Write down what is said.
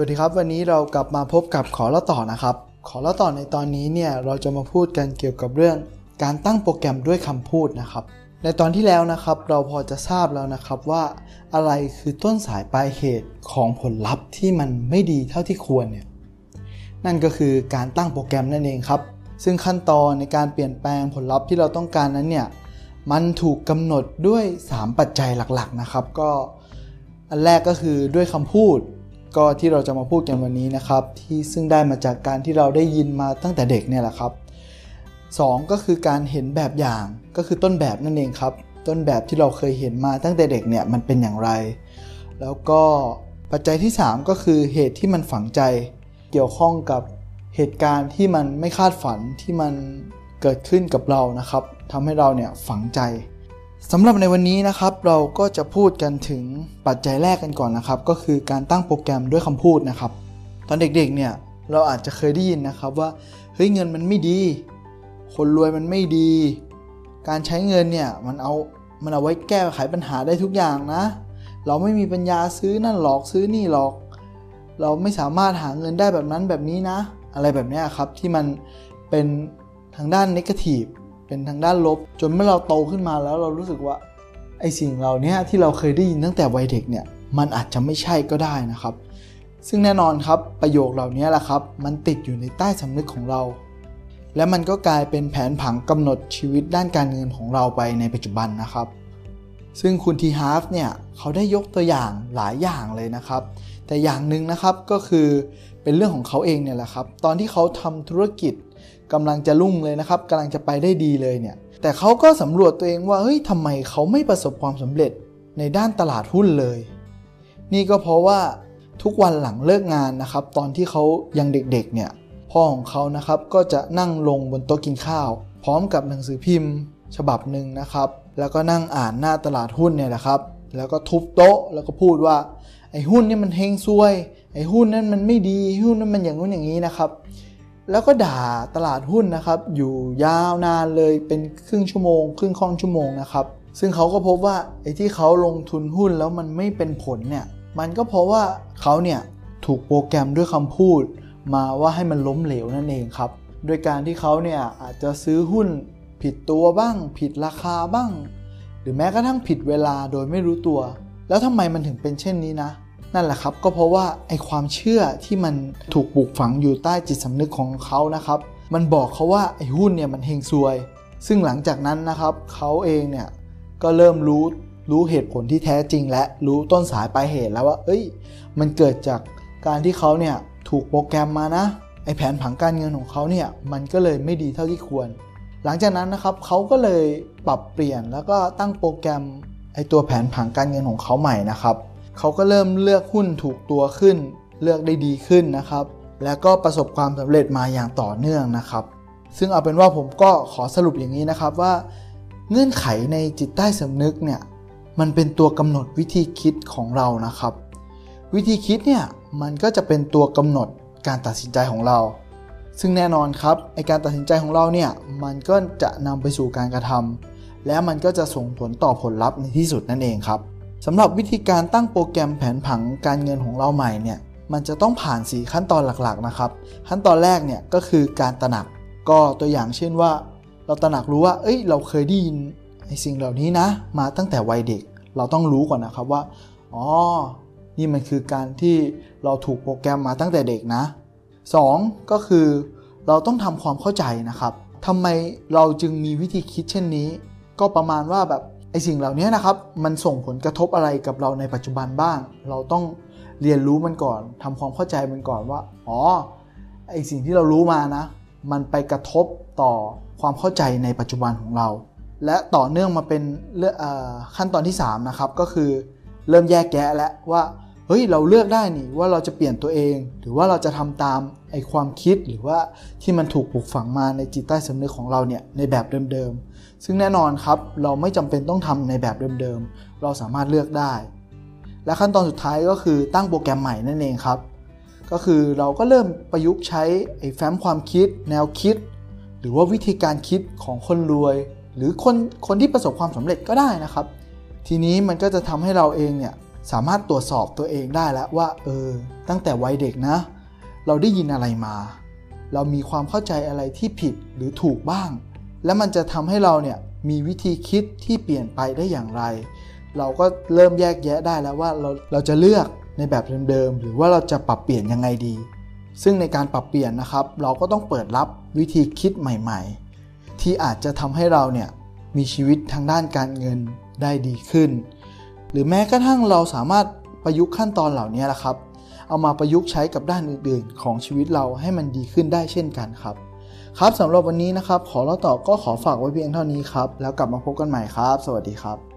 วัสดีครับ วันนี้เรากลับมาพบกับขอเล่าต่อนะครับ ขอเล่าต่อในตอนนี้เนี่ยเราจะมาพูดกันเกี่ยวกับเรื่องการตั้งโปรแกรมด้วยคำพูดนะครับ ในตอนที่แล้วนะครับเราพอจะทราบแล้วนะครับว่า อะไรคือต้นสายปลายเหตุของผลลัพธ์ที่มันไม่ดีเท่าที่ควรเนี่ยนั่นก็คือการตั้งโปรแกรมนั่นเองครับ ซึ่งขั้นตอนในการเปลี่ยนแปลงผลลัพธ์ที่เราต้องการนั้นเนี่ยมันถูกกำหนดด้วย 3 ปัจจัยหลักๆนะครับ ก็อันแรกก็คือด้วยคำพูด ก็ที่เราจะมาพูดกันวันนี้นะครับ ที่ซึ่งได้มาจากการที่เราได้ยินมาตั้งแต่เด็กเนี่ยแหละครับ 2 ก็คือการเห็นแบบอย่างก็คือต้นแบบนั่นเองครับ ต้นแบบที่เราเคยเห็นมาตั้งแต่เด็กเนี่ยมันเป็นอย่างไร แล้วก็ปัจจัยที่ 3 ก็คือเหตุที่มันฝังใจ เกี่ยวข้องกับเหตุการณ์ที่มันไม่คาดฝันที่มันเกิดขึ้นกับเรานะครับทำให้เราเนี่ยฝังใจ สำหรับในวันนี้นะครับเราก็จะพูดกันถึงปัจจัยแรกกันก่อนนะครับ ก็คือการตั้งโปรแกรมด้วยคำพูดนะครับ ตอนเด็กๆเนี่ยเราอาจจะเคยได้ยินนะครับว่าเฮ้ยเงินมันไม่ดี คนรวยมันไม่ดี การใช้เงินเนี่ยมันเอามันเอาไว้แก้ไขปัญหาได้ทุกอย่างนะ เราไม่มีปัญญาซื้อนั่นหรอกซื้อนี่หรอก เราไม่สามารถหาเงินได้แบบนั้นแบบนี้นะ อะไรแบบนี้ครับที่มันเป็นทางด้าน negative เป็นทางด้านลบ จนเมื่อเราโตขึ้นมาแล้วเรารู้สึกว่าไอ้สิ่งเหล่านี้ที่เราเคยได้ยินตั้งแต่วัยเด็กเนี่ยมันอาจจะไม่ใช่ก็ได้นะครับ ซึ่งแน่นอนครับประโยคเหล่านี้แหละครับ มันติดอยู่ในใต้สำนึกของเรา และมันก็กลายเป็นแผนผังกำหนดชีวิตด้านการเงินของเราไปในปัจจุบันนะครับ ซึ่งคุณ T. Harv เนี่ยเขาได้ยกตัวอย่างหลายอย่างเลยนะครับ แต่อย่างหนึ่งนะครับก็คือเป็นเรื่องของเขาเองเนี่ยแหละครับ ตอนที่เขาทำธุรกิจ กำลังจะรุ่งเลยนะครับกำลังจะไปได้ดีเลยเนี่ยแต่เขาก็สำรวจตัวเองว่าเฮ้ยทำไมเขาไม่ประสบความสำเร็จในด้านตลาดหุ้นเลย นี่ก็เพราะว่าทุกวันหลังเลิกงานนะครับ ตอนที่เขายังเด็กๆเนี่ยพ่อของเขานะครับก็จะนั่งลงบนโต๊ะกินข้าว พร้อมกับหนังสือพิมพ์ ฉบับหนึ่งนะครับ แล้วก็นั่งอ่านหน้าตลาดหุ้นเนี่ยแหละครับ แล้วก็ทุบโต๊ะแล้วก็พูดว่าไอ้หุ้นนี่มันเฮงซวย ไอ้หุ้นนั่นมันไม่ดีหุ้นนั้นมันอย่างนู้นอย่างนี้นะครับ แล้วก็ด่าตลาดหุ้นนะครับ อยู่ยาวนานเลยเป็นครึ่งชั่วโมง ครึ่งค่อนชั่วโมงนะครับซึ่งเขาก็พบว่าไอ้ที่เขาลงทุนหุ้นแล้วมันไม่เป็นผลเนี่ยมันก็เพราะว่าเขาเนี่ยถูกโปรแกรมด้วยคำพูด มาว่าให้มันล้มเหลวนั่นเองครับโดยการที่เขาเนี่ยอาจจะซื้อหุ้นผิดตัวบ้าง ผิดราคาบ้าง หรือแม้กระทั่งผิดเวลาโดยไม่รู้ตัว แล้วทำไมมันถึงเป็นเช่นนี้นะ นั่นแหละครับ ก็เพราะว่าไอความเชื่อที่มันถูกปลูกฝังอยู่ใต้จิตสำนึกของเขานะครับ มันบอกเขาว่าไอหุ้นเนี่ยมันเฮงซวย ซึ่งหลังจากนั้นนะครับเขาเองเนี่ยก็เริ่มรู้รู้เหตุผลที่แท้จริง และรู้ต้นสายปลายเหตุแล้วว่า เอ้ย มันเกิดจากการที่เขาเนี่ยถูกโปรแกรมมานะไอแผนผังการเงินของเขาเนี่ยมันก็เลยไม่ดีเท่าที่ควร หลังจากนั้นนะครับเขาก็เลยปรับเปลี่ยนแล้วก็ตั้งโปรแกรมไอตัวแผนผังการเงินของเขาใหม่นะครับ เขาก็เริ่มเลือกหุ้นถูกตัวขึ้น เลือกได้ดีขึ้นนะครับ แล้วก็ประสบความสำเร็จมาอย่างต่อเนื่องนะครับ ซึ่งเอาเป็นว่าผมก็ขอสรุปอย่างนี้นะครับว่า เงื่อนไขในจิตใต้สำนึกเนี่ยมันเป็นตัวกำหนดวิธีคิดของเรานะครับ วิธีคิดเนี่ยมันก็จะเป็นตัวกำหนดการตัดสินใจของเรา ซึ่งแน่นอนครับไอการตัดสินใจของเราเนี่ยมันก็จะนำไปสู่การกระทำและมันก็จะส่งผลต่อผลลัพธ์ในที่สุดนั่นเองครับ สำหรับวิธีการตั้งโปรแกรมแผนผังการเงินของเราใหม่เนี่ยมันจะต้องผ่าน 4 ขั้นตอนหลักๆนะครับ ขั้นตอนแรกเนี่ยก็คือการตระหนักก็ตัวอย่างเช่นว่า เราตระหนักรู้ว่า เอ้ย เราเคยได้ยินไอ้สิ่งเหล่านี้นะ มาตั้งแต่วัยเด็ก เราต้องรู้ก่อนนะครับว่า อ๋อ นี่มันคือการที่เราถูกโปรแกรมมาตั้งแต่เด็กนะ 2 ก็คือ เราต้องทำความเข้าใจนะครับทำไมเราจึงมีวิธีคิดเช่นนี้ ก็ประมาณว่าแบบ อสิ่งเหล่านี้นะครับมันส่งผลกระทบอะไรกับเราในปัจจุบันบ้าง เราต้องเรียนรู้มันก่อนทำความเข้าใจมันก่อนว่าอ๋อไอสิ่งที่เรารู้มานะ มันไปกระทบต่อความเข้าใจในปัจจุบันของเรา และต่อเนื่องมาเป็นเอ่อขั้นตอนที่3นะครับก็คือเริ่มแยกแยะแล้วว่า เฮ้ยเราเลือกได้นี่ว่าเราจะเปลี่ยนตัวเอง หรือว่าเราจะทำตามไอความคิดหรือว่าที่มันถูกปลูกฝังมาในจิตใต้สำนึกของเราเนี่ยในแบบเดิมๆ ซึ่งแน่นอนครับเราไม่จำเป็นต้องทำในแบบเดิมๆ เราสามารถเลือกได้ และขั้นตอนสุดท้ายก็คือตั้งโปรแกรมใหม่นั่นเองครับ ก็คือเราก็เริ่มประยุกต์ใช้ไอแฟ้มความคิด แนวคิด หรือว่าวิธีการคิดของคนรวย หรือคนคนที่ประสบความสำเร็จก็ได้นะครับ ทีนี้มันก็จะทำให้เราเองเนี่ย สามารถตรวจสอบตัวเองได้แล้วว่า เออ ตั้งแต่วัยเด็กนะ เราได้ยินอะไรมา เรามีความเข้าใจอะไรที่ผิดหรือถูกบ้าง และมันจะทำให้เราเนี่ยมีวิธีคิดที่เปลี่ยนไปได้อย่างไร เราก็เริ่มแยกแยะได้แล้วว่าเราเราจะเลือกในแบบเดิมๆหรือว่าเราจะปรับเปลี่ยนยังไงดี ซึ่งในการปรับเปลี่ยนนะครับ เราก็ต้องเปิดรับวิธีคิดใหม่ๆ ที่อาจจะทำให้เราเนี่ยมีชีวิตทางด้านการเงินได้ดีขึ้น รือแม้กระทั่งเราสามารถประยุกต์ขั้นตอนเหล่านี้แหละครับ เอามาประยุกต์ใช้กับด้านอื่นๆ ของชีวิตเราให้มันดีขึ้นได้เช่นกันครับ ครับสำหรับวันนี้นะครับ ขอเล่าต่อก็ขอฝากไว้เพียงเท่านี้ครับ แล้วกลับมาพบกันใหม่ครับ สวัสดีครับ